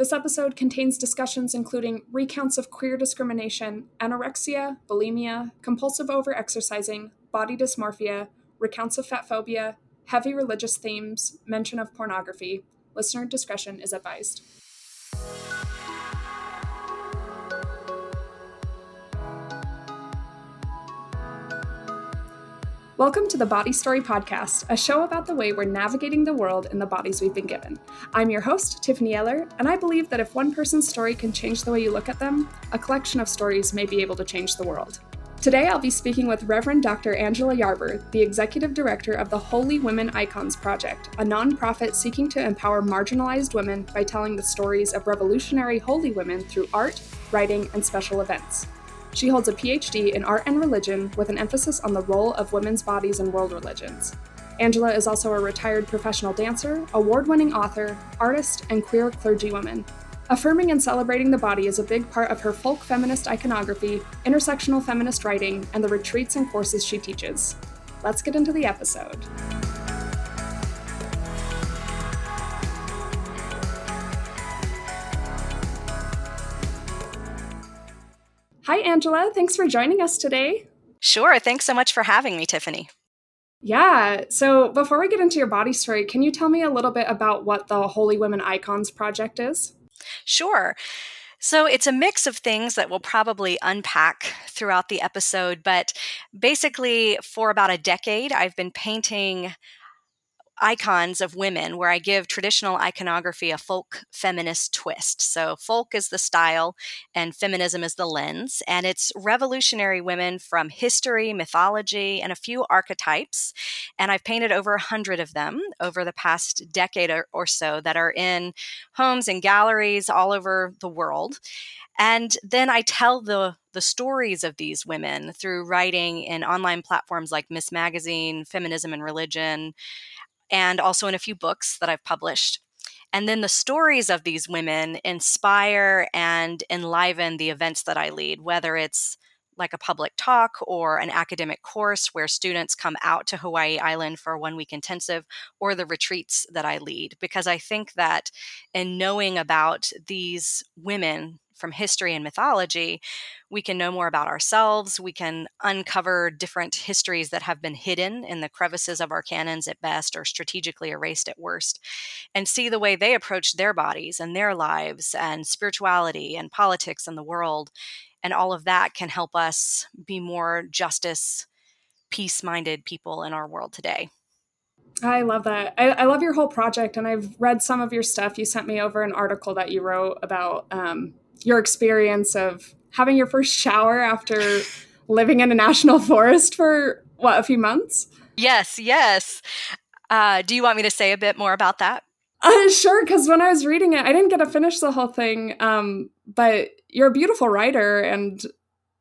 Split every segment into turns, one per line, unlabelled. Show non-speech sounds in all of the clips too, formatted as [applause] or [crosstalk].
This episode contains discussions including recounts of queer discrimination, anorexia, bulimia, compulsive overexercising, body dysmorphia, recounts of fat phobia, heavy religious themes, mention of pornography. Listener discretion is advised. Welcome to the Body Story Podcast, a show about the way we're navigating the world in the bodies we've been given. I'm your host, Tiffany Eller, and I believe that if one person's story can change the way you look at them, a collection of stories may be able to change the world. Today, I'll be speaking with Reverend Dr. Angela Yarber, the Executive Director of the Holy Women Icons Project, a nonprofit seeking to empower marginalized women by telling the stories of revolutionary holy women through art, writing, and special events. She holds a PhD in art and religion with an emphasis on the role of women's bodies in world religions. Angela is also a retired professional dancer, award winning author, artist, and queer clergywoman. Affirming and celebrating the body is a big part of her folk feminist iconography, intersectional feminist writing, and the retreats and courses she teaches. Let's get into the episode. Hi, Angela. Thanks for joining us today.
Sure. Thanks so much for having me, Tiffany.
Yeah. So before we get into your body story, can you tell me a little bit about what the Holy Women Icons Project is?
Sure. So it's a mix of things that we'll probably unpack throughout the episode. But basically, for about a decade, I've been painting icons of women where I give traditional iconography a folk feminist twist. So, folk is the style and feminism is the lens. And it's revolutionary women from history, mythology, and a few archetypes. And I've painted over a hundred of them over the past decade or, or so that are in homes and galleries all over the world. And then I tell the the stories of these women through writing in online platforms like Ms. Magazine, Feminism and Religion, and also in a few books that I've published. And then the stories of these women inspire and enliven the events that I lead, whether it's like a public talk or an academic course where students come out to Hawaii Island for a one week intensive, or the retreats that I lead. Because I think that in knowing about these women from history and mythology, we can know more about ourselves. We can uncover different histories that have been hidden in the crevices of our canons at best or strategically erased at worst, and see the way they approach their bodies and their lives and spirituality and politics and the world. And all of that can help us be more justice, peace minded people in our world today.
I love that. I, I, love your whole project, and I've read some of your stuff. You sent me over an article that you wrote about um, your experience of having your first shower after living in a national [laughs] forest for what a few months?
Yes yes. Uh, do you want me to say a bit more about that?
Uh, sure because when i was reading it i didn't get to finish the whole thing um, but you're a beautiful writer and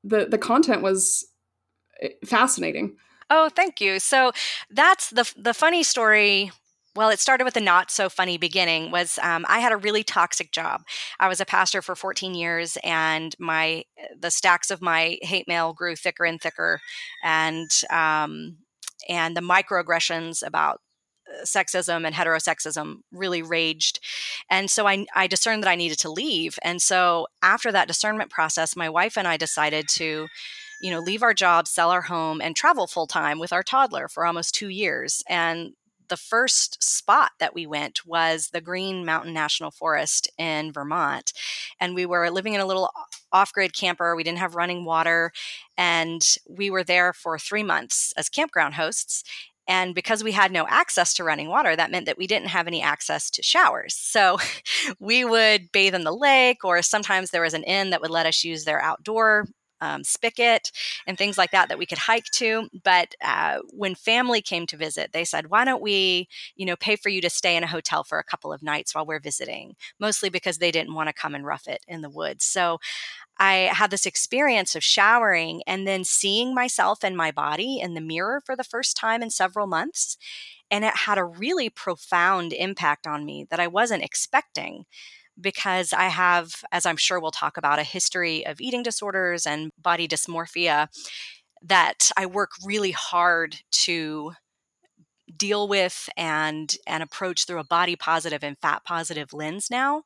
the the content was eh, fascinating.
Oh thank you. So that's the the funny story well, it started with a not so funny beginning. Was um, I had a really toxic job. I was a pastor for 14 years, and my the stacks of my hate mail grew thicker and thicker, and um, and the microaggressions about uh, sexism and heterosexism really raged. And so I, I discerned that I needed to leave. And so after that discernment process, my wife and I decided to you know leave our jobs sell our home and travel full time with our toddler for almost two years and the first spot that we went was the Green Mountain National Forest in Vermont. And we were living in a little off grid camper. We didn't have running water. And we were there for three months as campground hosts. And because we had no access to running water, that meant that we didn't have any access to showers. [laughs] So we would bathe in the lake, or sometimes there was an inn that would let us use their outdoor um, spigot and things like that that we could hike to. But uh, when family came to visit, they said, "Why don't we, you know, pay for you to stay in a hotel for a couple of nights while we're visiting?" Mostly because they didn't want to come and rough it in the woods. So I had this experience of showering and then seeing myself and my body in the mirror for the first time in several months. And it had a really profound impact on me that I wasn't expecting because I have, as I'm sure we'll talk about, a history of eating disorders and body dysmorphia that I work really hard to deal with and and approach through a body positive and fat positive lens now.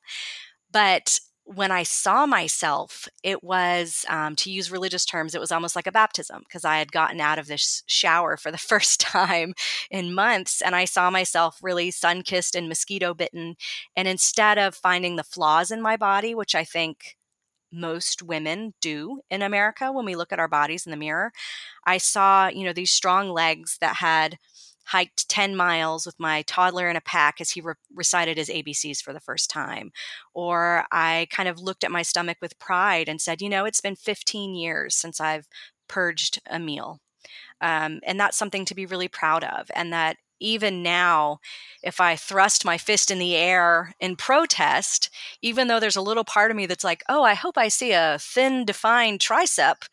But when I saw myself, it was, um, to use religious terms, it was almost like a baptism because I had gotten out of this shower for the [laughs] first time in months. And I saw myself really sun kissed and mosquito bitten. And instead of finding the flaws in my body, which I think most women do in America when we look at our bodies in the mirror, I saw, you know, these strong legs that had hiked 10 miles with my toddler in a pack as he re- recited his ABCs for the first time. Or I kind of looked at my stomach with pride and said, you know, it's been 15 years since I've purged a meal. Um, and that's something to be really proud of. And that even now, if I thrust my fist in the air in protest, even though there's a little part of me that's like, oh, I hope I see a thin, defined tricep,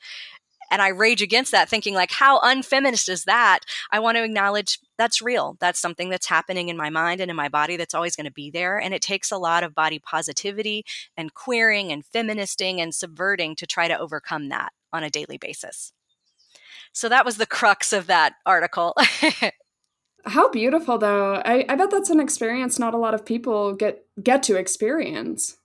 and I rage against that, thinking like, how unfeminist is that? I want to acknowledge that's real. That's something that's happening in my mind and in my body that's always going to be there. And it takes a lot of body positivity and queering and feministing and subverting to try to overcome that on a daily basis. So that was the crux of that article. [laughs]
How beautiful though. I, I bet that's an experience not a lot of people get get to experience.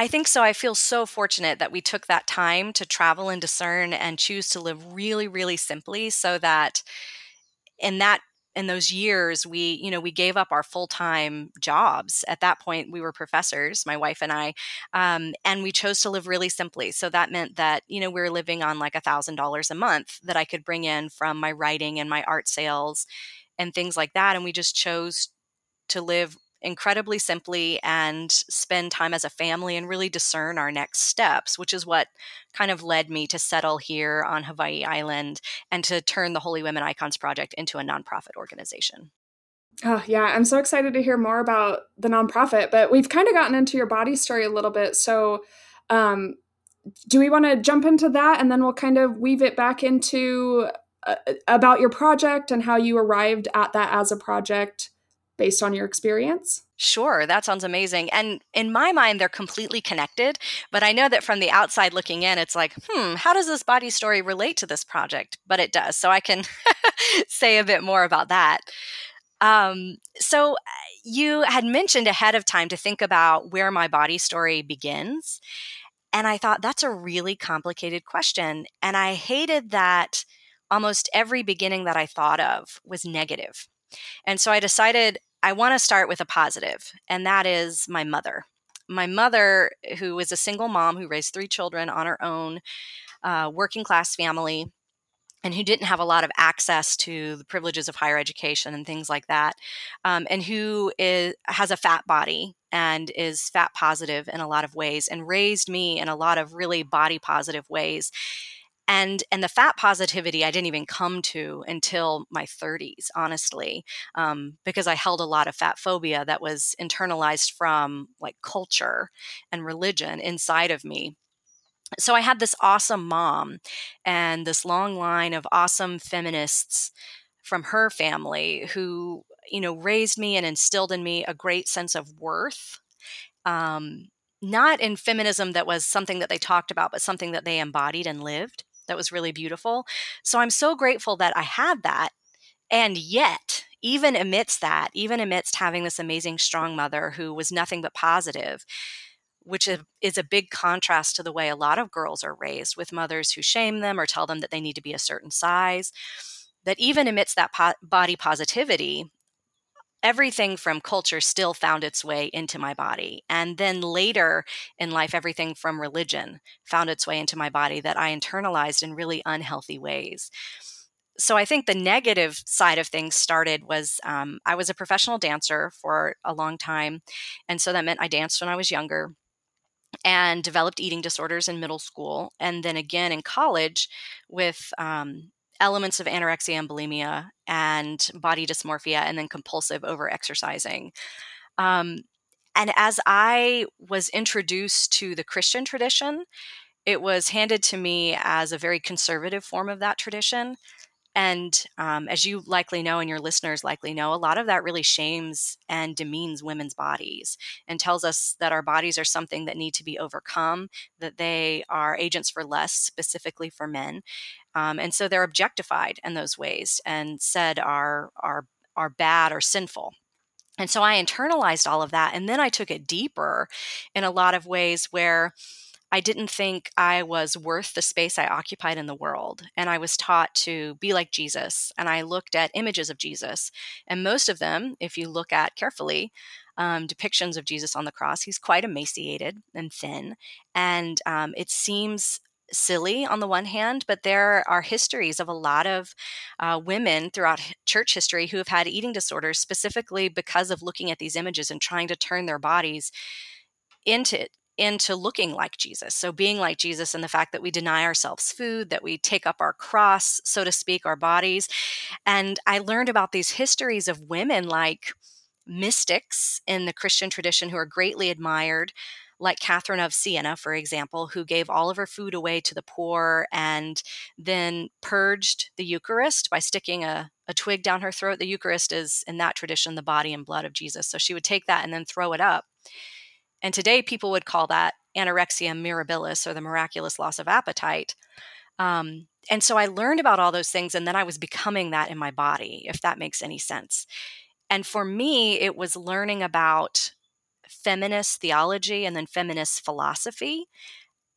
I think so. I feel so fortunate that we took that time to travel and discern and choose to live really, really simply so that in that in those years we you know we gave up our full-time jobs at that point we were professors my wife and i um, and we chose to live really simply so that meant that you know we were living on like a thousand dollars a month that i could bring in from my writing and my art sales and things like that and we just chose to live incredibly simply and spend time as a family and really discern our next steps, which is what kind of led me to settle here on Hawaii Island and to turn the Holy Women Icons Project into a nonprofit organization.
Oh, yeah, I'm so excited to hear more about the nonprofit, but we've kind of gotten into your body story a little bit. So, um, do we want to jump into that and then we'll kind of weave it back into uh, about your project and how you arrived at that as a project based on your experience?
Sure, that sounds amazing. And in my mind, they're completely connected. But I know that from the outside looking in, it's like, hmm, how does this body story relate to this project? But it does. So I can [laughs] say a bit more about that. Um, so you had mentioned ahead of time to think about where my body story begins. And I thought that's a really complicated question. And I hated that almost every beginning that I thought of was negative. And so I decided I want to start with a positive, and that is my mother. My mother, who was a single mom who raised three children on her own, uh, working class family, and who didn't have a lot of access to the privileges of higher education and things like that, um, and who is, has a fat body and is fat positive in a lot of ways, and raised me in a lot of really body positive ways and and the fat positivity i didn't even come to until my 30s honestly um, because i held a lot of fat phobia that was internalized from like culture and religion inside of me. So i had this awesome mom and this long line of awesome feminists from her family who you know raised me and instilled in me a great sense of worth um, not in feminism that was something that they talked about but something that they embodied and lived that was really beautiful. So I'm so grateful that I had that. And yet, even amidst that, even amidst having this amazing, strong mother who was nothing but positive, which is a big contrast to the way a lot of girls are raised with mothers who shame them or tell them that they need to be a certain size. That even amidst that po- body positivity, everything from culture still found its way into my body. And then later in life, everything from religion found its way into my body that I internalized in really unhealthy ways. So I think the negative side of things started was um, I was a professional dancer for a long time. And so that meant I danced when I was younger and developed eating disorders in middle school. And then again in college with um, elements of anorexia and bulimia and body dysmorphia and then compulsive over exercising. Um, and as I was introduced to the Christian tradition, it was handed to me as a very conservative form of that tradition. And um, as you likely know, and your listeners likely know, a lot of that really shames and demeans women's bodies and tells us that our bodies are something that need to be overcome, that they are agents for less, specifically for men. Um, and so they're objectified in those ways and said are, are, are bad or sinful. And so I internalized all of that. And then I took it deeper in a lot of ways where I didn't think I was worth the space I occupied in the world. And I was taught to be like Jesus. And I looked at images of Jesus. And most of them, if you look at carefully, um, depictions of Jesus on the cross, he's quite emaciated and thin. And um, it seems silly on the one hand, but there are histories of a lot of uh, women throughout church history who have had eating disorders specifically because of looking at these images and trying to turn their bodies into into looking like Jesus. So being like Jesus and the fact that we deny ourselves food, that we take up our cross, so to speak, our bodies. And I learned about these histories of women like mystics in the Christian tradition who are greatly admired like Catherine of Siena, for example, who gave all of her food away to the poor and then purged the Eucharist by sticking a, a twig down her throat. The Eucharist is, in that tradition, the body and blood of Jesus. So she would take that and then throw it up. And today, people would call that anorexia mirabilis or the miraculous loss of appetite. Um, and so I learned about all those things, and then I was becoming that in my body, if that makes any sense. And for me, it was learning about feminist theology and then feminist philosophy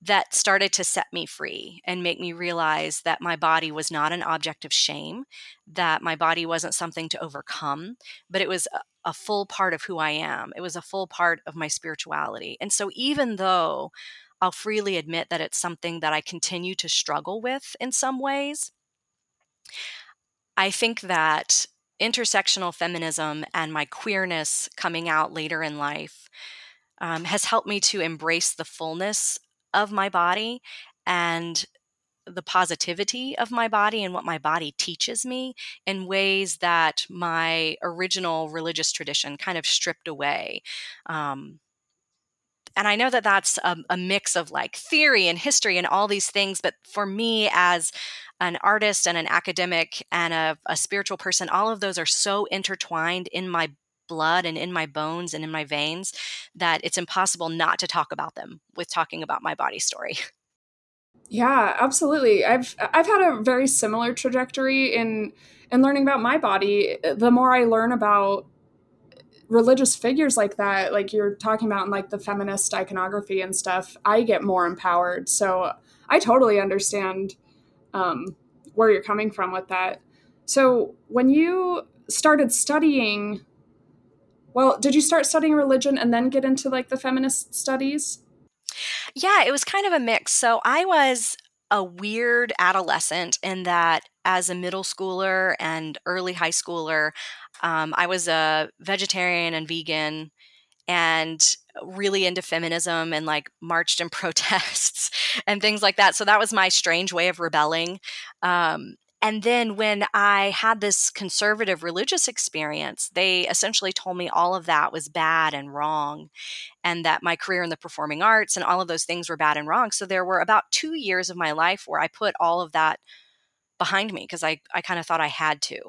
that started to set me free and make me realize that my body was not an object of shame, that my body wasn't something to overcome, but it was a, full part of who I am. It was a full part of my spirituality. And so, even though I'll freely admit that it's something that I continue to struggle with in some ways, I think that intersectional feminism and my queerness coming out later in life um, has helped me to embrace the fullness of my body and the positivity of my body and what my body teaches me in ways that my original religious tradition kind of stripped away. Um, and I know that that's a, a, mix of like theory and history and all these things, but for me as an artist and an academic and a, a spiritual person, all of those are so intertwined in my blood and in my bones and in my veins that it's impossible not to talk about them with talking about my body story.
Yeah, absolutely. I've I've had a very similar trajectory in in learning about my body. The more I learn about religious figures like that, like you're talking about in like the feminist iconography and stuff, I get more empowered. So I totally understand um, where you're coming from with that. So when you started studying, well, did you start studying religion and then get into like the feminist studies?
Yeah, it was kind of a mix. So I was a weird adolescent in that as a middle schooler and early high schooler, um, I was a vegetarian and vegan and really into feminism and like marched in [laughs] protests and things like that. So that was my strange way of rebelling. Um, and then when I had this conservative religious experience, they essentially told me all of that was bad and wrong, and that my career in the performing arts and all of those things were bad and wrong. So there were about two years of my life where I put all of that behind me because I, I kind of thought I had to.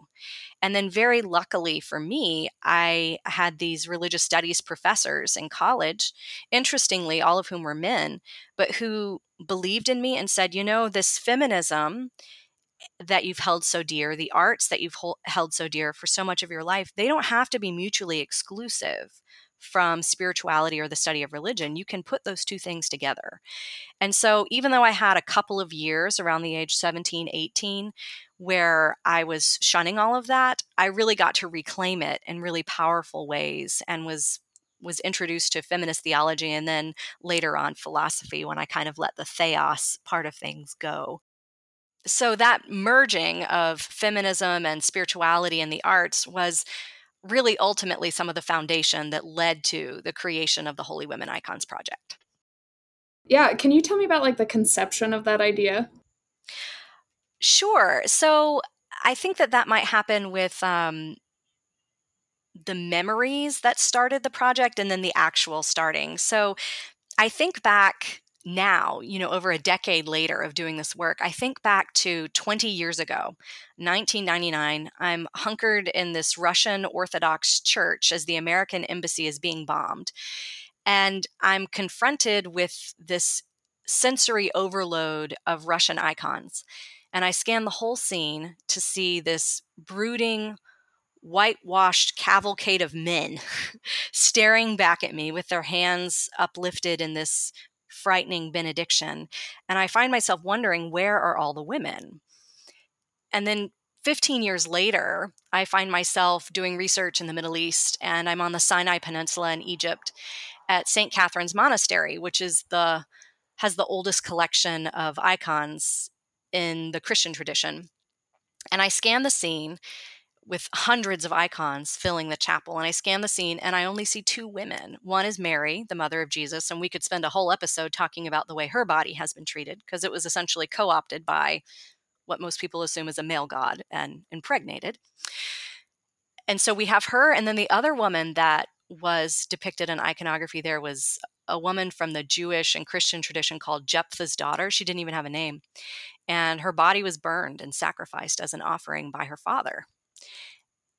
And then, very luckily for me, I had these religious studies professors in college, interestingly, all of whom were men, but who believed in me and said, you know, this feminism eh, that you've held so dear, the arts that you've held so dear for so much of your life, they don't have to be mutually exclusive from spirituality or the study of religion. You can put those two things together. And so, even though I had a couple of years around the age 17, 18, where I was shunning all of that, I really got to reclaim it in really powerful ways and was was introduced to feminist theology and then later on philosophy when I kind of let the theos part of things go. So that merging of feminism and spirituality and the arts was really ultimately some of the foundation that led to the creation of the Holy Women Icons Project.
Yeah, can you tell me about like the conception of that idea?
Sure. So I think that that might happen with um, the memories that started the project and then the actual starting. So I think back now, you know, over a decade later of doing this work, I think back to 20 years ago, 1999. I'm hunkered in this Russian Orthodox church as the American embassy is being bombed. And I'm confronted with this sensory overload of Russian icons. And I scan the whole scene to see this brooding, whitewashed cavalcade of men [laughs] staring back at me with their hands uplifted in this frightening benediction. And I find myself wondering, where are all the women? And then 15 years later, I find myself doing research in the Middle East and I'm on the Sinai Peninsula in Egypt at St. Catherine's Monastery, which is the has the oldest collection of icons in the Christian tradition. And I scan the scene with hundreds of icons filling the chapel. And I scan the scene and I only see two women. One is Mary, the mother of Jesus, and we could spend a whole episode talking about the way her body has been treated because it was essentially co opted by what most people assume is a male god and impregnated. And so we have her, and then the other woman that was depicted in iconography there was a woman from the Jewish and Christian tradition called Jephthah's daughter. She didn't even have a name. And her body was burned and sacrificed as an offering by her father.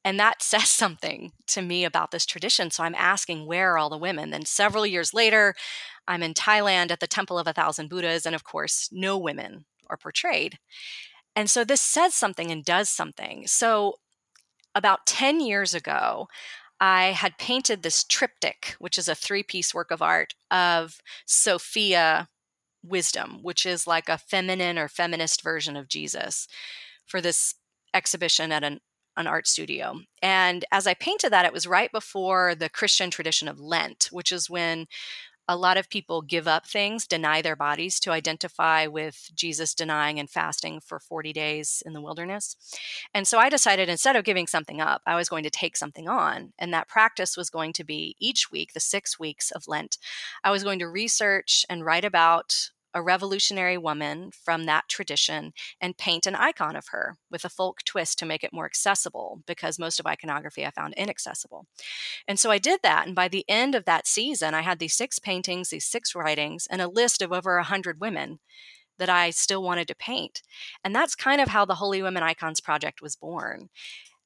And that [laughs] says something to me about this tradition. So I'm asking, where are all the women? Then several years later, I'm in Thailand at the Temple of a Thousand Buddhas. And of course, no women are portrayed. And so this says something and does something. So about 10 years ago, I had painted this triptych, which is a three piece work of art of Sophia wisdom, which is like a feminine or feminist version of Jesus for this exhibition at an, an art studio. And as I painted that, it was right before the Christian tradition of Lent, which is when a lot of people give up things, deny their bodies to identify with Jesus denying and fasting for 40 days in the wilderness. And so I decided instead of giving something up, I was going to take something on. And that practice was going to be each week, the six weeks of Lent, I was going to research and write about a revolutionary woman from that tradition and paint an icon of her with a folk twist to make it more accessible because most of iconography I found inaccessible. And so I did that. And by the end of that season, I had these six paintings, these six writings, and a list of over 100 women that I still wanted to paint. And that's kind of how the Holy Women Icons Project was born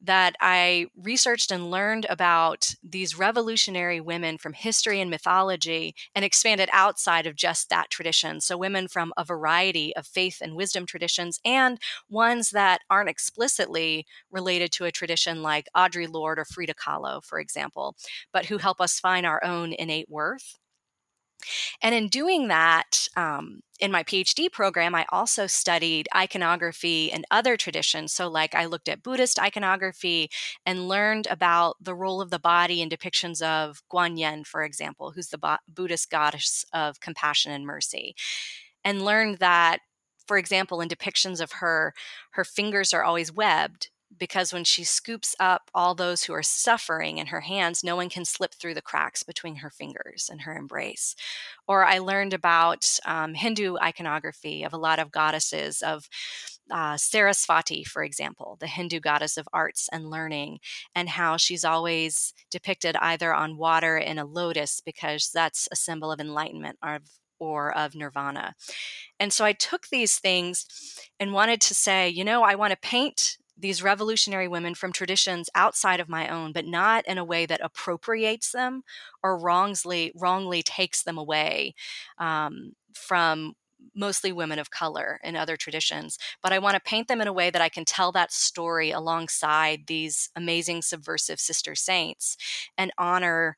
that I researched and learned about these revolutionary women from history and mythology and expanded outside of just that tradition. So, women from a variety of faith and wisdom traditions and ones that aren't explicitly related to a tradition like Audre Lorde or Frida Kahlo, for example, but who help us find our own innate worth and in doing that, um, in my PhD program, I also studied iconography and other traditions. So, like, I looked at Buddhist iconography and learned about the role of the body in depictions of Guanyin, for example, who's the Bo- Buddhist goddess of compassion and mercy, and learned that, for example, in depictions of her, her fingers are always webbed because when she scoops up all those who are suffering in her hands, no one can slip through the cracks between her fingers and her embrace. Or I learned about um, Hindu iconography of a lot of goddesses, of uh, Sarasvati, for example, the Hindu goddess of arts and learning, and how she's always depicted either on water in a lotus because that's a symbol of enlightenment or or of nirvana. And so I took these things and wanted to say, you know, I want to paint these revolutionary women from traditions outside of my own, but not in a way that appropriates them or wrongly wrongly takes them away um, from mostly women of color in other traditions. But I want to paint them in a way that I can tell that story alongside these amazing subversive sister saints and honor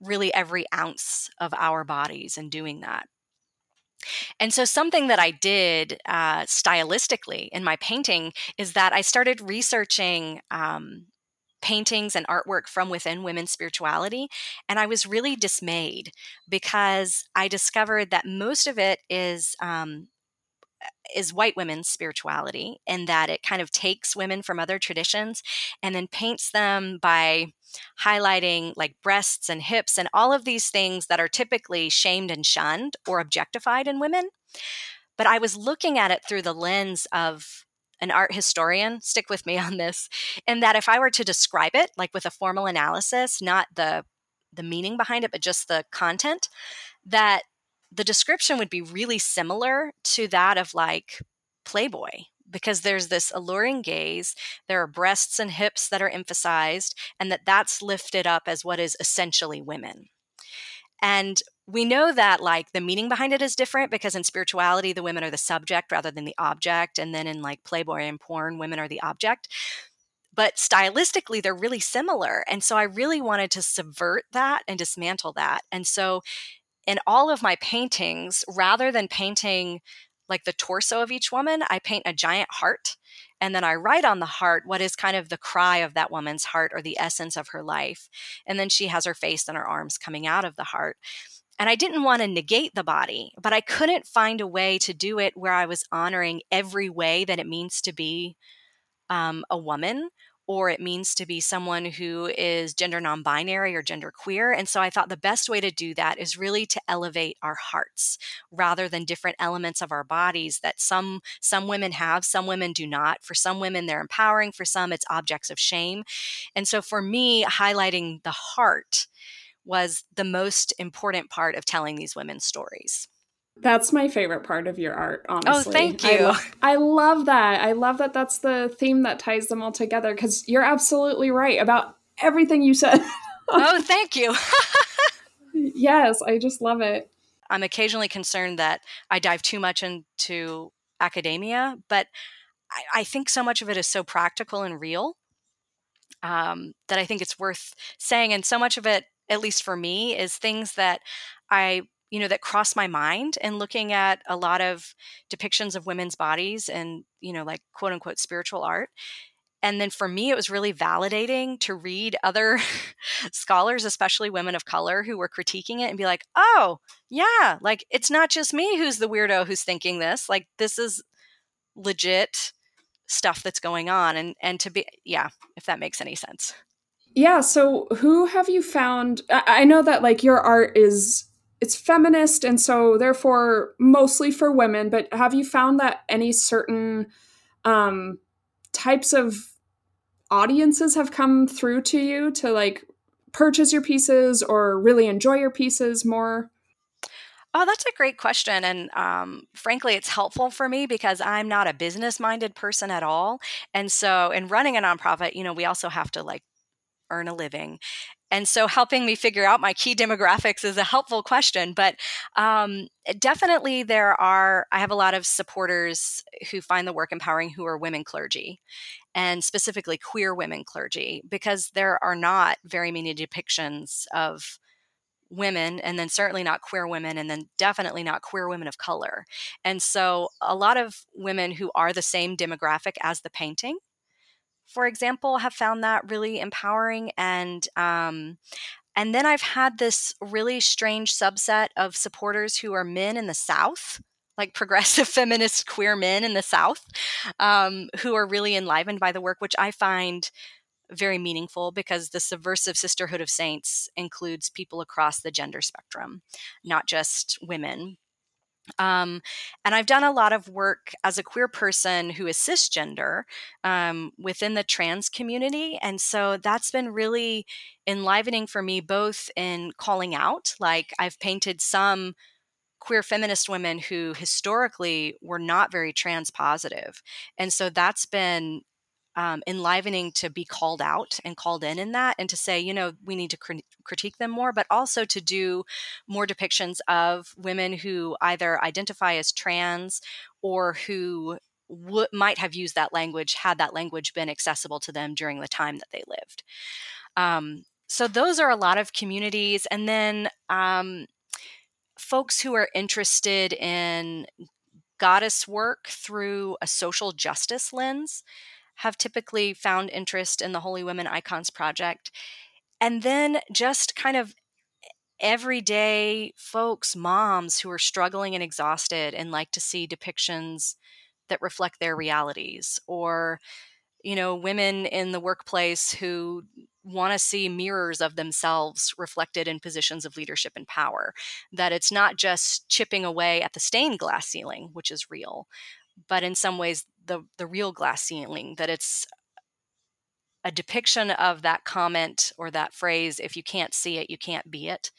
really every ounce of our bodies in doing that. And so, something that I did uh, stylistically in my painting is that I started researching um, paintings and artwork from within women's spirituality. And I was really dismayed because I discovered that most of it is um, is white women's spirituality in that it kind of takes women from other traditions and then paints them by highlighting like breasts and hips and all of these things that are typically shamed and shunned or objectified in women. But I was looking at it through the lens of an art historian, stick with me on this, in that if I were to describe it like with a formal analysis, not the the meaning behind it, but just the content, that the description would be really similar to that of like Playboy because there's this alluring gaze there are breasts and hips that are emphasized and that that's lifted up as what is essentially women. And we know that like the meaning behind it is different because in spirituality the women are the subject rather than the object and then in like playboy and porn women are the object. But stylistically they're really similar and so i really wanted to subvert that and dismantle that. And so in all of my paintings rather than painting like the torso of each woman i paint a giant heart and then i write on the heart what is kind of the cry of that woman's heart or the essence of her life and then she has her face and her arms coming out of the heart and I didn't want to negate the body, but I couldn't find a way to do it where I was honoring every way that it means to be um, a woman or it means to be someone who is gender non binary or gender queer. And so I thought the best way to do that is really to elevate our hearts rather than different elements of our bodies that some some women have some women do not for some women they're empowering for some it's objects of shame and so for me highlighting the heart was the most important part of telling these women's stories
that's my favorite part of your art, oh, honestly.
Oh, thank you.
I, lo- I, love that. I love that that's the theme that ties them all together because you're absolutely right about everything you said. [laughs]
oh, thank you. [laughs]
yes, I just love it.
I'm occasionally concerned that I dive too much into academia, but I, I think so much of it is so practical and real um, that I think it's worth saying. And so much of it, at least for me, is things that I you know that crossed my mind and looking at a lot of depictions of women's bodies and you know like quote unquote spiritual art. And then for me it was really validating to read other [laughs] scholars especially women of color who were critiquing it and be like oh yeah like it's not just me who's the weirdo who's thinking this. Like this is legit stuff that's going on. And and to be yeah if that makes any sense.
Yeah so who have you found i know that like your art is it's feminist and so therefore mostly for women but have you found that any certain um, types of audiences have come through to you to like purchase your pieces or really enjoy your pieces more
Oh, that's a great question. And um, frankly, it's helpful for me because I'm not a business minded person at all. And so, in running a nonprofit, you know, we also have to like earn a living. And so, helping me figure out my key demographics is a helpful question. But um, definitely, there are, I have a lot of supporters who find the work empowering who are women clergy and specifically queer women clergy, because there are not very many depictions of women and then certainly not queer women and then definitely not queer women of color. And so a lot of women who are the same demographic as the painting for example, have found that really empowering. And um, and then I've had this really strange subset of supporters who are men in the South, like progressive [laughs] feminist queer men in the South, um, who are really enlivened by the work, which I find very meaningful because the subversive sisterhood of saints includes people across the gender spectrum, not just women, um, and I've done a lot of work as a queer person who is cisgender um, within the trans community. And so that's been really enlivening for me, both in calling out, like I've painted some queer feminist women who historically were not very trans positive. And so that's been um, enlivening to be called out and called in in that and to say you know we need to cr- critique them more but also to do more depictions of women who either identify as trans or who w- might have used that language had that language been accessible to them during the time that they lived. Um, so those are a lot of communities and then um, folks who are interested in goddess work through a social justice lens have typically found interest in the Holy Women Icons Project. And then just kind of everyday folks, moms who are struggling and exhausted and like to see depictions that reflect their realities, or, you know, women in the workplace who want to see mirrors of themselves reflected in positions of leadership and power. That it's not just chipping away at the stained glass ceiling, which is real, but in some ways the the real glass ceiling that it's a depiction of that comment or that phrase if you can't see it you can't be it.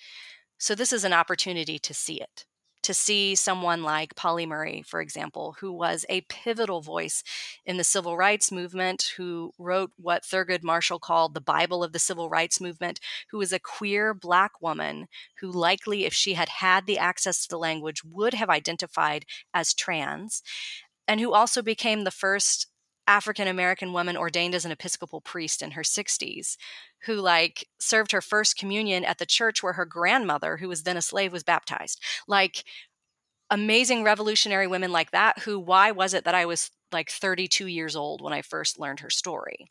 So this is an opportunity to see it to see someone like Pauli Murray, for example, who was a pivotal voice in the civil rights movement, who wrote what Thurgood Marshall called the Bible of the civil rights movement, who was a queer black woman who likely, if she had had the access to the language, would have identified as trans, and who also became the first African American woman ordained as an Episcopal priest in her 60s who like served her first communion at the church where her grandmother who was then a slave was baptized. Like amazing revolutionary women like that who why was it that I was like 32 years old when I first learned her story?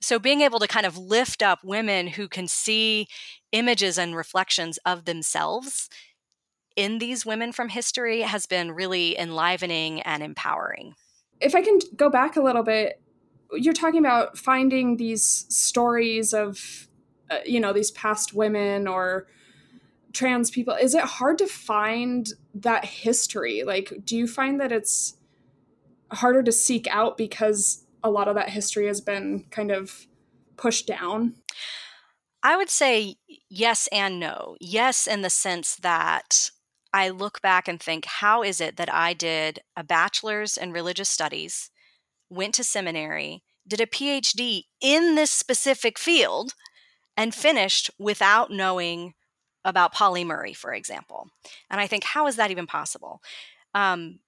So being able to kind of lift up women who can see images and reflections of themselves in these women from history has been really enlivening and empowering.
If I can go back a little bit, you're talking about finding these stories of, uh, you know, these past women or trans people. Is it hard to find that history? Like, do you find that it's harder to seek out because a lot of that history has been kind of pushed down?
I would say yes and no. Yes, in the sense that I look back and think, how is it that I did a bachelor's in religious studies, went to seminary, did a PhD in this specific field, and finished without knowing about Pauli Murray, for example? And I think, how is that even possible? Um,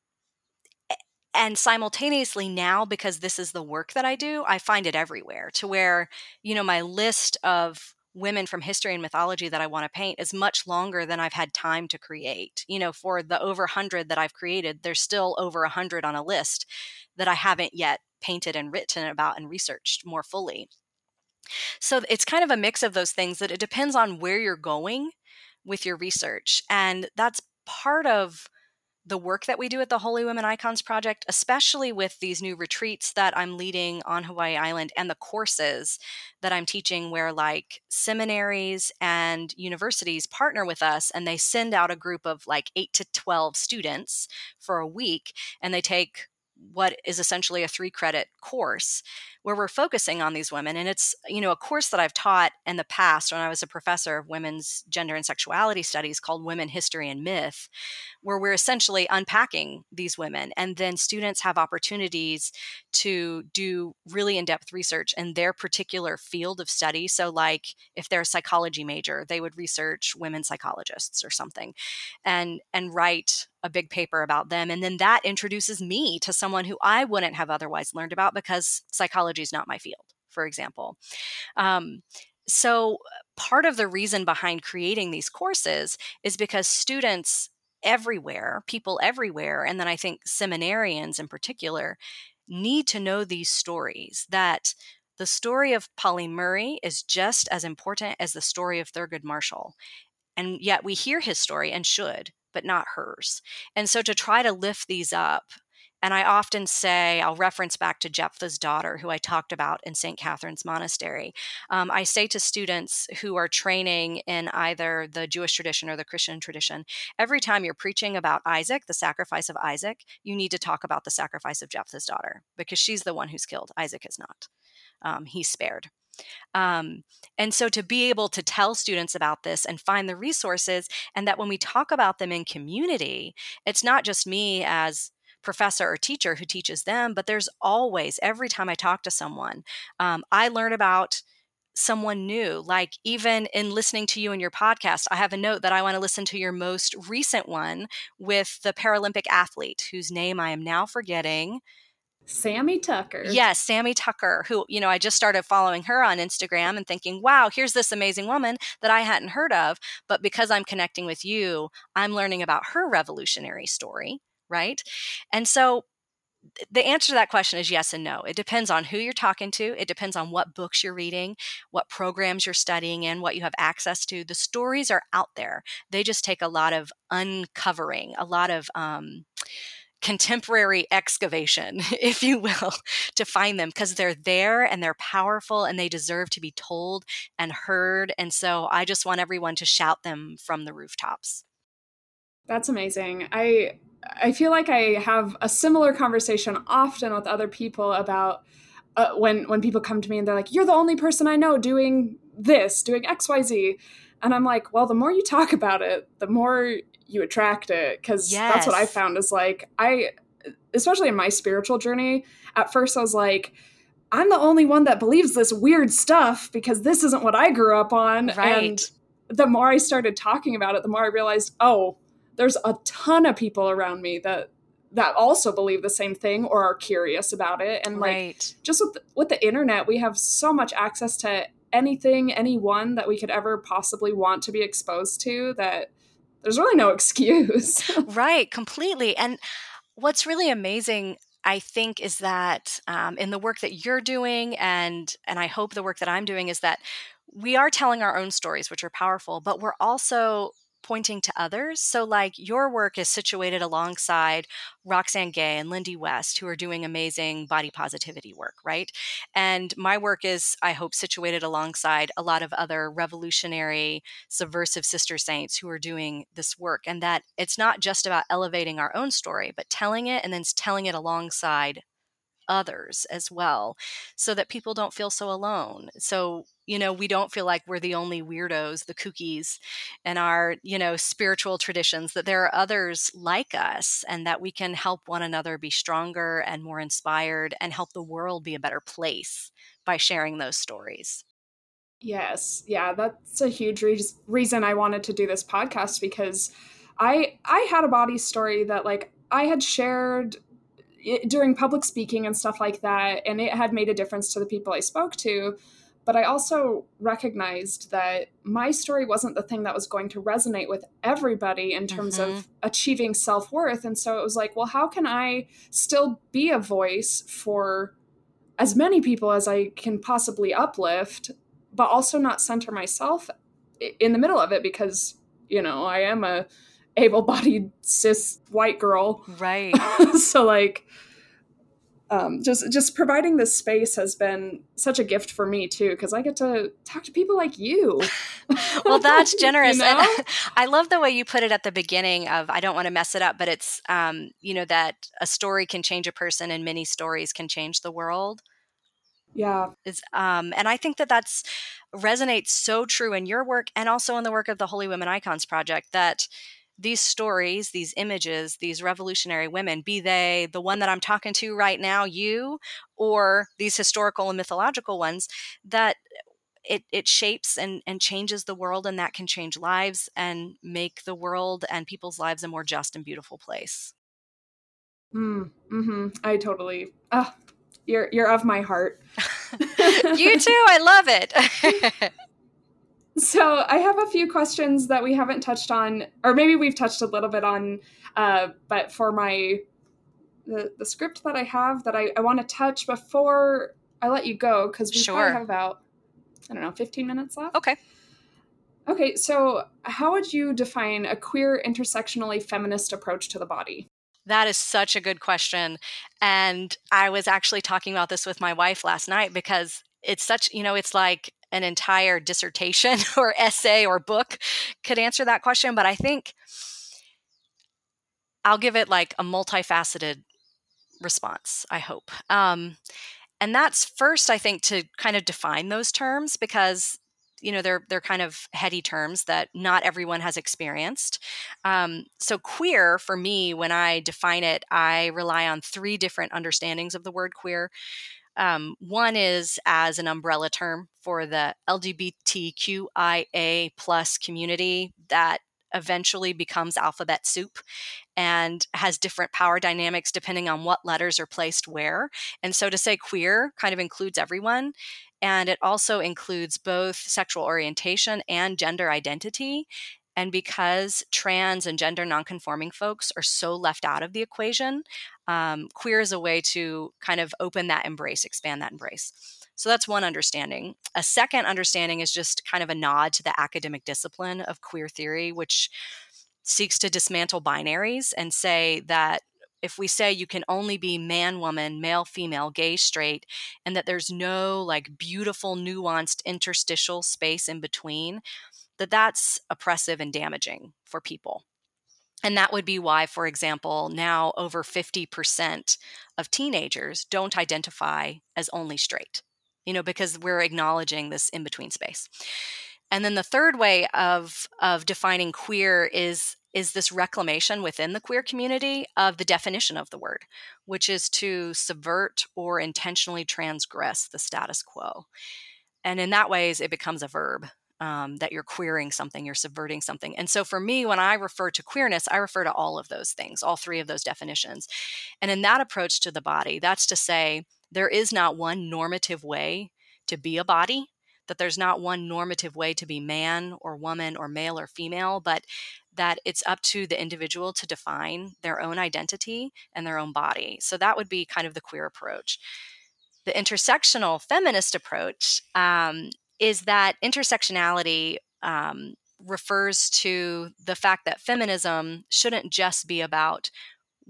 and simultaneously now because this is the work that i do i find it everywhere to where you know my list of women from history and mythology that I want to paint is much longer than I've had time to create. You know, for the over 100 that I've created, there's still over 100 on a list that I haven't yet painted and written about and researched more fully. So it's kind of a mix of those things that it depends on where you're going with your research. And that's part of the work that we do at the Holy Women Icons Project, especially with these new retreats that I'm leading on Hawaii Island and the courses that I'm teaching, where like seminaries and universities partner with us and they send out a group of like eight to 12 students for a week and they take what is essentially a three credit course where we're focusing on these women and it's you know a course that i've taught in the past when i was a professor of women's gender and sexuality studies called women history and myth where we're essentially unpacking these women and then students have opportunities to do really in-depth research in their particular field of study. So like if they're a psychology major they would research women psychologists or something and and write a big paper about them and then that introduces me to someone who i wouldn't have otherwise learned about because psychology is not my field for example um, so part of the reason behind creating these courses is because students everywhere people everywhere and then i think seminarians in particular need to know these stories that the story of Pauli Murray is just as important as the story of Thurgood Marshall. And yet we hear his story and should, but not hers. And so to try to lift these up, and I often say, I'll reference back to Jephthah's daughter, who I talked about in St. Catherine's Monastery. Um, I say to students who are training in either the Jewish tradition or the Christian tradition, every time you're preaching about Isaac, the sacrifice of Isaac, you need to talk about the sacrifice of Jephthah's daughter because she's the one who's killed. Isaac is not. Um, he's spared. Um, and so to be able to tell students about this and find the resources, and that when we talk about them in community, it's not just me as professor or teacher who teaches them, but there's always, every time I talk to someone, um, I learn about someone new. Like even in listening to you in your podcast, I have a note that I want to listen to your most recent one with the Paralympic athlete whose name I am now forgetting.
Sammy Tucker.
Yes, Sammy Tucker, who, you know, I just started following her on Instagram and thinking, wow, here's this amazing woman that I hadn't heard of. But because I'm connecting with you, I'm learning about her revolutionary story, right? And so the answer to that question is yes and no. It depends on who you're talking to. It depends on what books you're reading, what programs you're studying in, what you have access to. The stories are out there. They just take a lot of uncovering, a lot of, um, contemporary excavation, [laughs] if you will, to find them because they're there and they're powerful and they deserve to be told and heard. And so I just want everyone to shout them from the rooftops.
That's amazing. I I feel like I have a similar conversation often with other people about uh, when when people come to me and they're like, "You're the only person I know doing this, doing X, Y, Z," and I'm like, "Well, the more you talk about it, the more you attract it because yes. that's what I found is like I especially in my spiritual journey at first I was like I'm the only one that believes this weird stuff because this isn't what I grew up on
right.
and the more I started talking about it the more I realized oh there's a ton of people around me that that also believe the same thing or are curious about it and like
right.
just with the, with the internet we have so much access to anything anyone that we could ever possibly want to be exposed to that there's really no [laughs] excuse.
Right completely and what's really amazing I think is that um, in the work that you're doing, and and I hope the work that I'm doing is that we are telling our own stories, which are powerful, but we're also pointing to others. So, like your work is situated alongside Roxane Gay and Lindy West, who are doing amazing body positivity work, right? And my work is, I hope, situated alongside a lot of other revolutionary, subversive sister saints who are doing this work. And that it's not just about elevating our own story, but telling it and then telling it alongside others as well so that people don't feel so alone so you know we don't feel like we're the only weirdos the kookies and our you know spiritual traditions that there are others like us and that we can help one another be stronger and more inspired and help the world be a better place by sharing those stories
yes yeah that's a huge re- reason i wanted to do this podcast because i i had a body story that like i had shared it, during public speaking and stuff like that, and it had made a difference to the people I spoke to. But I also recognized that my story wasn't the thing that was going to resonate with everybody in terms mm-hmm. of achieving self worth. And so it was like, well, how can I still be a voice for as many people as I can possibly uplift, but also not center myself in the middle of it because, you know, I am a able-bodied cis white girl
right [laughs]
so like um, just just providing this space has been such a gift for me too because I get to talk to people like you. [laughs] [laughs]
well, that's generous, you know? and [laughs] I love the way you put it at the beginning of I don't want to mess it up, but it's um, you know that a story can change a person, and many stories can change the world.
Yeah,
is um, and I think that that's resonates so true in your work and also in the work of the Holy Women Icons Project that these stories, these images, these revolutionary women, be they the one that I'm talking to right now, you, or these historical and mythological ones, that it, it shapes and, and changes the world and that can change lives and make the world and people's lives a more just and beautiful place.
Mm, hmm I totally, ah, you're, you're of my heart. [laughs]
you too. I love it. [laughs]
So I have a few questions that we haven't touched on, or maybe we've touched a little bit on, uh, but for my the, the script that I have that I, I want to touch before I let you go because we sure. probably have about I don't know 15 minutes left.
Okay.
Okay, so how would you define a queer intersectionally feminist approach to the body?
That is such a good question. And I was actually talking about this with my wife last night because it's such, you know, it's like an entire dissertation [laughs] or essay or book could answer that question. But I think I'll give it like a multifaceted response, I hope. Um, and that's first, I think, to kind of define those terms because you know they're they're kind of heady terms that not everyone has experienced um, so queer for me when i define it i rely on three different understandings of the word queer um, one is as an umbrella term for the LGBTQIA plus community that eventually becomes alphabet soup and has different power dynamics depending on what letters are placed where. And so to say queer kind of includes everyone. And it also includes both sexual orientation and gender identity. And because trans and gender nonconforming folks are so left out of the equation, um, queer is a way to kind of open that embrace, expand that embrace. So that's one understanding. A second understanding is just kind of a nod to the academic discipline of queer theory, which seeks to dismantle binaries and say that if we say you can only be man, woman, male, female, gay, straight, and that there's no like beautiful, nuanced interstitial space in between, that that's oppressive and damaging for people. And that would be why, for example, now over 50% of teenagers don't identify as only straight, you know, because we're acknowledging this in between space. And then the third way of, of defining queer is, is this reclamation within the queer community of the definition of the word, which is to subvert or intentionally transgress the status quo. And in that ways, it becomes a verb um, that you're queering something, you're subverting something. And so for me, when I refer to queerness, I refer to all of those things, all three of those definitions. And in that approach to the body, that's to say, there is not one normative way to be a body, that there's not one normative way to be man or woman or male or female, but that it's up to the individual to define their own identity and their own body. So that would be kind of the queer approach. The intersectional feminist approach um, is that intersectionality um, refers to the fact that feminism shouldn't just be about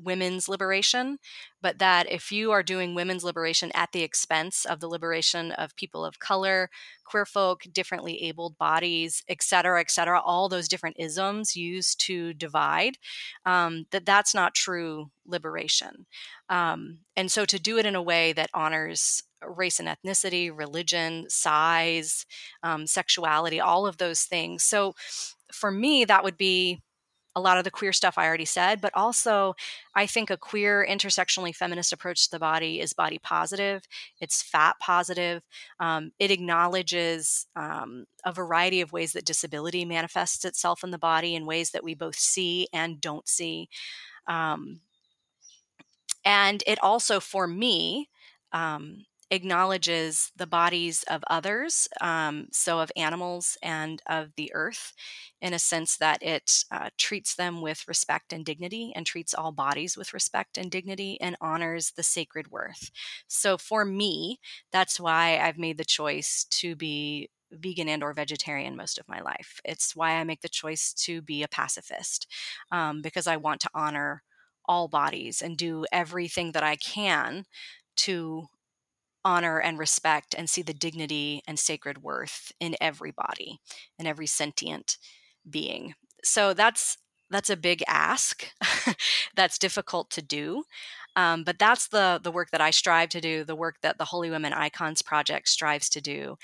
women's liberation, but that if you are doing women's liberation at the expense of the liberation of people of color, queer folk, differently abled bodies, et cetera, et cetera, all those different isms used to divide, um, that that's not true liberation. Um, and so to do it in a way that honors race and ethnicity, religion, size, um, sexuality, all of those things. So for me, that would be a lot of the queer stuff I already said, but also I think a queer, intersectionally feminist approach to the body is body positive. It's fat positive. Um, it acknowledges um, a variety of ways that disability manifests itself in the body in ways that we both see and don't see. Um, and it also, for me, um, acknowledges the bodies of others, um, so of animals and of the earth, in a sense that it uh, treats them with respect and dignity and treats all bodies with respect and dignity and honors the sacred worth. So for me, that's why I've made the choice to be vegan and or vegetarian most of my life. It's why I make the choice to be a pacifist um, because I want to honor all bodies and do everything that I can to honor and respect and see the dignity and sacred worth in every body in every sentient being. So that's that's a big ask. [laughs] That's difficult to do um, but that's the the work that i strive to do the work that the holy women icons project strives to do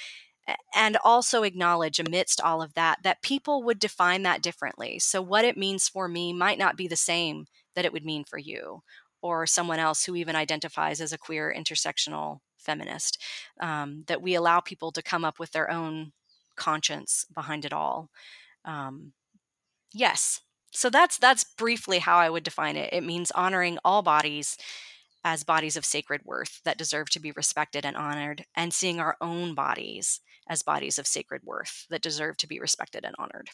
and also acknowledge amidst all of that that people would define that differently. So what it means for me might not be the same that it would mean for you or someone else who even identifies as a queer intersectional feminist um, that we allow people to come up with their own conscience behind it all um, yes. So that's that's briefly how i would define it. It means honoring all bodies as bodies of sacred worth that deserve to be respected and honored and seeing our own bodies as bodies of sacred worth that deserve to be respected and honored.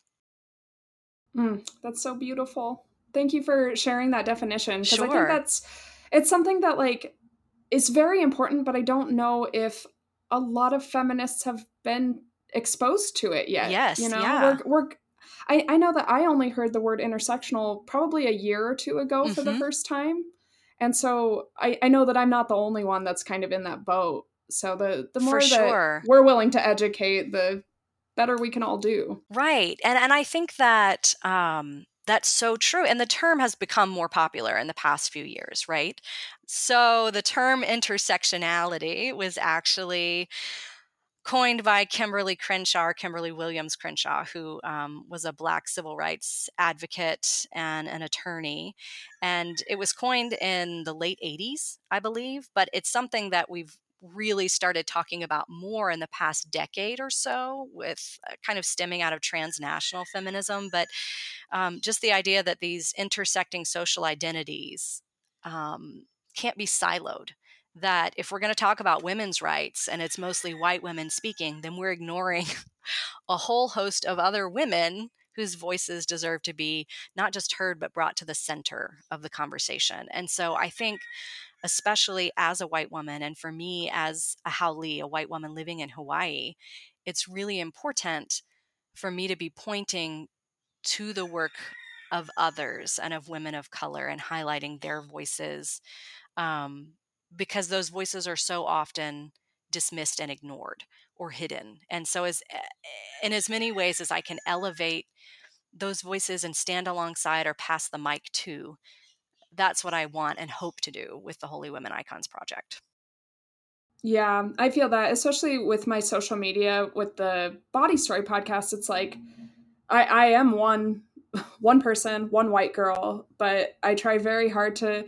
Mm, that's so beautiful. Thank you for sharing that definition because
sure.
i think that's it's something that like is very important, but I don't know if a lot of feminists have been exposed to it yet.
Yes,
you know,
yeah.
we're, we're I, I know that I only heard the word intersectional probably a year or two ago mm-hmm. for the mm-hmm. first time. And so I, I know that I'm not the only one that's kind of in that boat. So the the more that
sure.
we're willing to educate, the better we can all do.
Right. And and I think that um that's so true. And the term has become more popular in the past few years, right? So the term intersectionality was actually coined by Kimberly Crenshaw, Kimberly Williams Crenshaw, who um, was a Black civil rights advocate and an attorney. And it was coined in the late 80s, I believe, but it's something that we've really started talking about more in the past decade or so, with uh, kind of stemming out of transnational feminism. But um, just the idea that these intersecting social identities um, can't be siloed. That if we're going to talk about women's rights and it's mostly white women speaking, then we're ignoring [laughs] a whole host of other women whose voices deserve to be not just heard, but brought to the center of the conversation. And so I think especially as a white woman, and for me as a Haole, a white woman living in Hawaii, it's really important for me to be pointing to the work of others and of women of color and highlighting their voices um, because those voices are so often dismissed and ignored or hidden. And so, as eh, in as many ways as I can elevate those voices and stand alongside or pass the mic to, that's what I want and hope to do with the Holy Women Icons Project.
Yeah, I feel that, especially with my social media, with the Body Story podcast. It's like I, I am one [laughs] one person, one white girl, but I try very hard to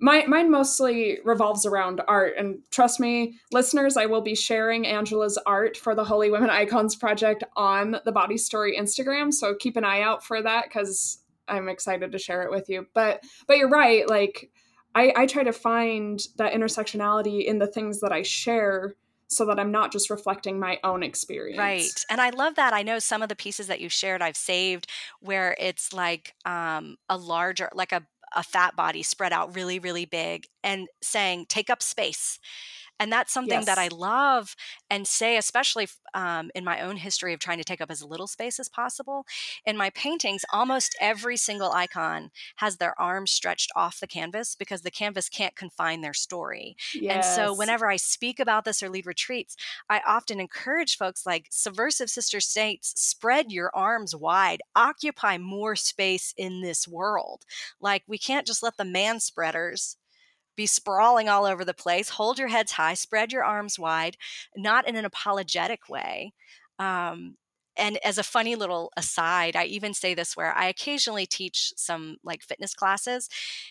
my, mine mostly revolves around art and trust me listeners i will be sharing angela's art for the holy women icons project on the body story instagram so keep an eye out for that because i'm excited to share it with you but but you're right like I, I try to find that intersectionality in the things that i share so that I'm not just reflecting my own experience.
Right. And I love that. I know some of the pieces that you shared I've saved where it's like um, a larger, like a a fat body spread out really, really big and saying, take up space. And that's something yes. that I love and say, especially um, in my own history of trying to take up as little space as possible. In my paintings, almost every single icon has their arms stretched off the canvas because the canvas can't confine their story. Yes. And so, whenever I speak about this or lead retreats, I often encourage folks like Subversive Sister Saints, spread your arms wide, occupy more space in this world. Like, we can't just let the man spreaders be sprawling all over the place. Hold your heads high, spread your arms wide, not in an apologetic way. Um, and as a funny little aside, I even say this where I occasionally teach some like fitness classes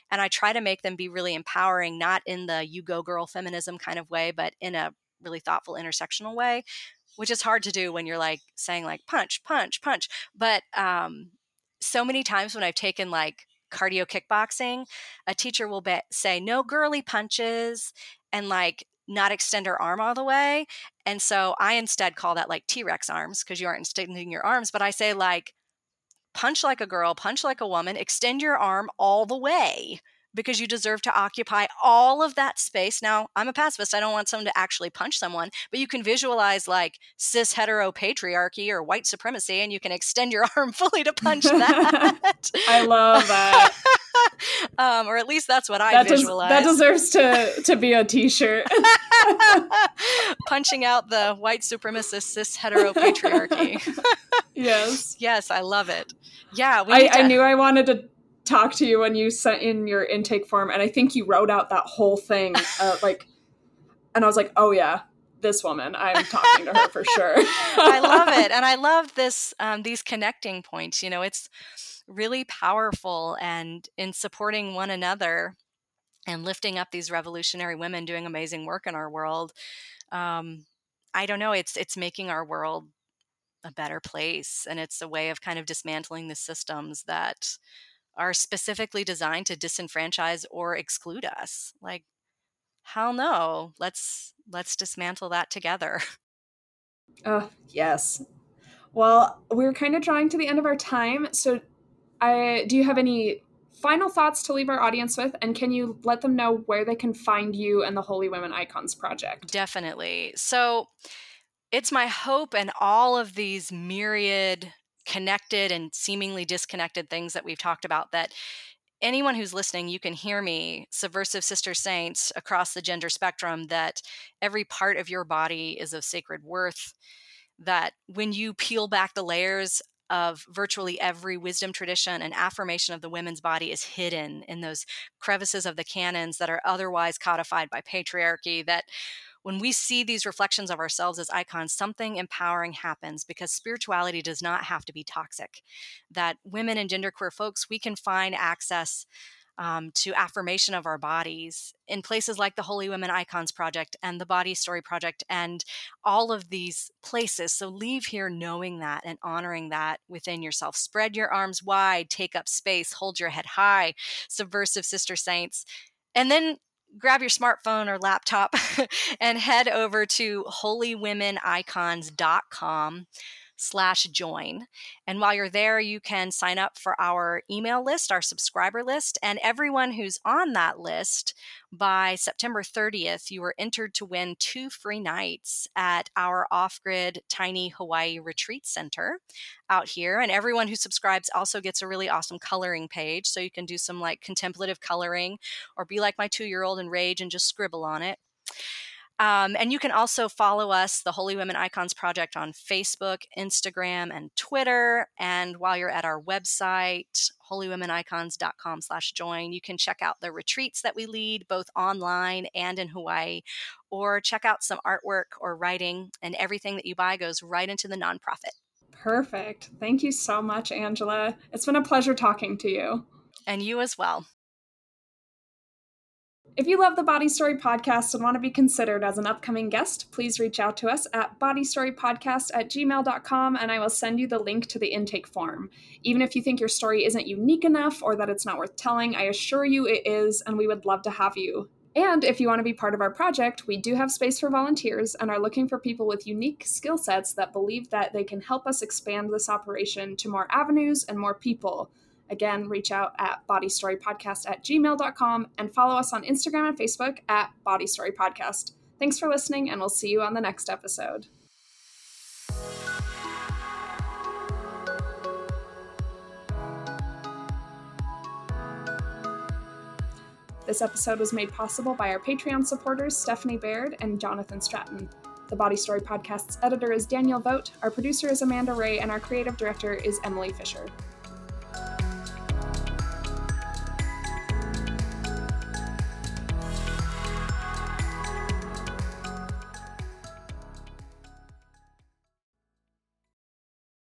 and I try to make them be really empowering, not in the you go girl feminism kind of way, but in a really thoughtful intersectional way, which is hard to do when you're like saying like punch, punch, punch. But um, so many times when I've taken like cardio kickboxing, a teacher will be- say no girly punches and like not extend her arm all the way. And so I instead call that like T Rex arms because you aren't extending your arms. But I say like punch like a girl, punch like a woman, extend your arm all the way because you deserve to occupy all of that space. Now, I'm a pacifist. I don't want someone to actually punch someone, but you can visualize like cis hetero patriarchy or white supremacy and you can extend your [laughs] arm fully to [laughs] punch that.
I love that. [laughs]
um, or at least that's what I
that
visualize.
Des- that deserves to, to be a t shirt.
Punching out the white supremacist cis hetero patriarchy.
yes.
Yes, I love it. Yeah,
I, to- I knew I wanted to talk to you when you sent in your intake form, and I think you wrote out that whole thing, uh, [laughs] like, and I was like, oh yeah, this woman, I'm talking to her for [laughs] sure.
I love it, [laughs] and I love this um, these connecting points. You know, it's really powerful, and in supporting one another and lifting up these revolutionary women doing amazing work in our world. Um, I don't know. It's it's making our world a better place, and it's a way of kind of dismantling the systems that are specifically designed to disenfranchise or exclude us. Like, hell no. Let's let's dismantle that together. [laughs]
Oh, yes. Well, we're kind of drawing to the end of our time. So I do you have any final thoughts to leave our audience with and can you let them know where they can find you and the Holy Women Icons project?
Definitely. So it's my hope and all of these myriad connected and seemingly disconnected things that we've talked about that anyone who's listening, you can hear me, subversive sister saints across the gender spectrum, that every part of your body is of sacred worth. That when you peel back the layers of virtually every wisdom tradition and affirmation of the women's body is hidden in those crevices of the canons that are otherwise codified by patriarchy, that when we see these reflections of ourselves as icons, something empowering happens because spirituality does not have to be toxic. That women and genderqueer folks, we can find access um, to affirmation of our bodies in places like the Holy Women Icons Project and the Body Story Project and all of these places. So leave here knowing that and honoring that within yourself. Spread your arms wide, take up space, hold your head high, subversive sister saints. And then grab your smartphone or laptop [laughs] and head over to holywomenicons.com slash join. And while you're there, you can sign up for our email list, our subscriber list. And everyone who's on that list by September 30th, you are entered to win two free nights at our off grid tiny Hawaii retreat center out here. And everyone who subscribes also gets a really awesome coloring page. So you can do some like contemplative coloring or be like my two year old and rage and just scribble on it. Um, and you can also follow us, the Holy Women Icons Project, on Facebook, Instagram, and Twitter. And while you're at our website, holywomenicons.com slash join, you can check out the retreats that we lead, both online and in Hawaii, or check out some artwork or writing, and everything that you buy goes right into the nonprofit.
Perfect. Thank you so much, Angela. It's been a pleasure talking to you.
And you as well.
If you love the Body Story podcast and want to be considered as an upcoming guest, please reach out to us at bodystorypodcast at gmail.com and I will send you the link to the intake form. Even if you think your story isn't unique enough or that it's not worth telling, I assure you it is, and we would love to have you. And if you want to be part of our project, we do have space for volunteers and are looking for people with unique skill sets that believe that they can help us expand this operation to more avenues and more people. Again, reach out at bodystorypodcast at gmail.com and follow us on Instagram and Facebook at bodystorypodcast. Thanks for listening, and we'll see you on the next episode. This episode was made possible by our Patreon supporters Stephanie Baird and Jonathan Stratton. The Body Story Podcast's editor is Daniel Vogt, our producer is Amanda Ray, and our creative director is Emily Fisher.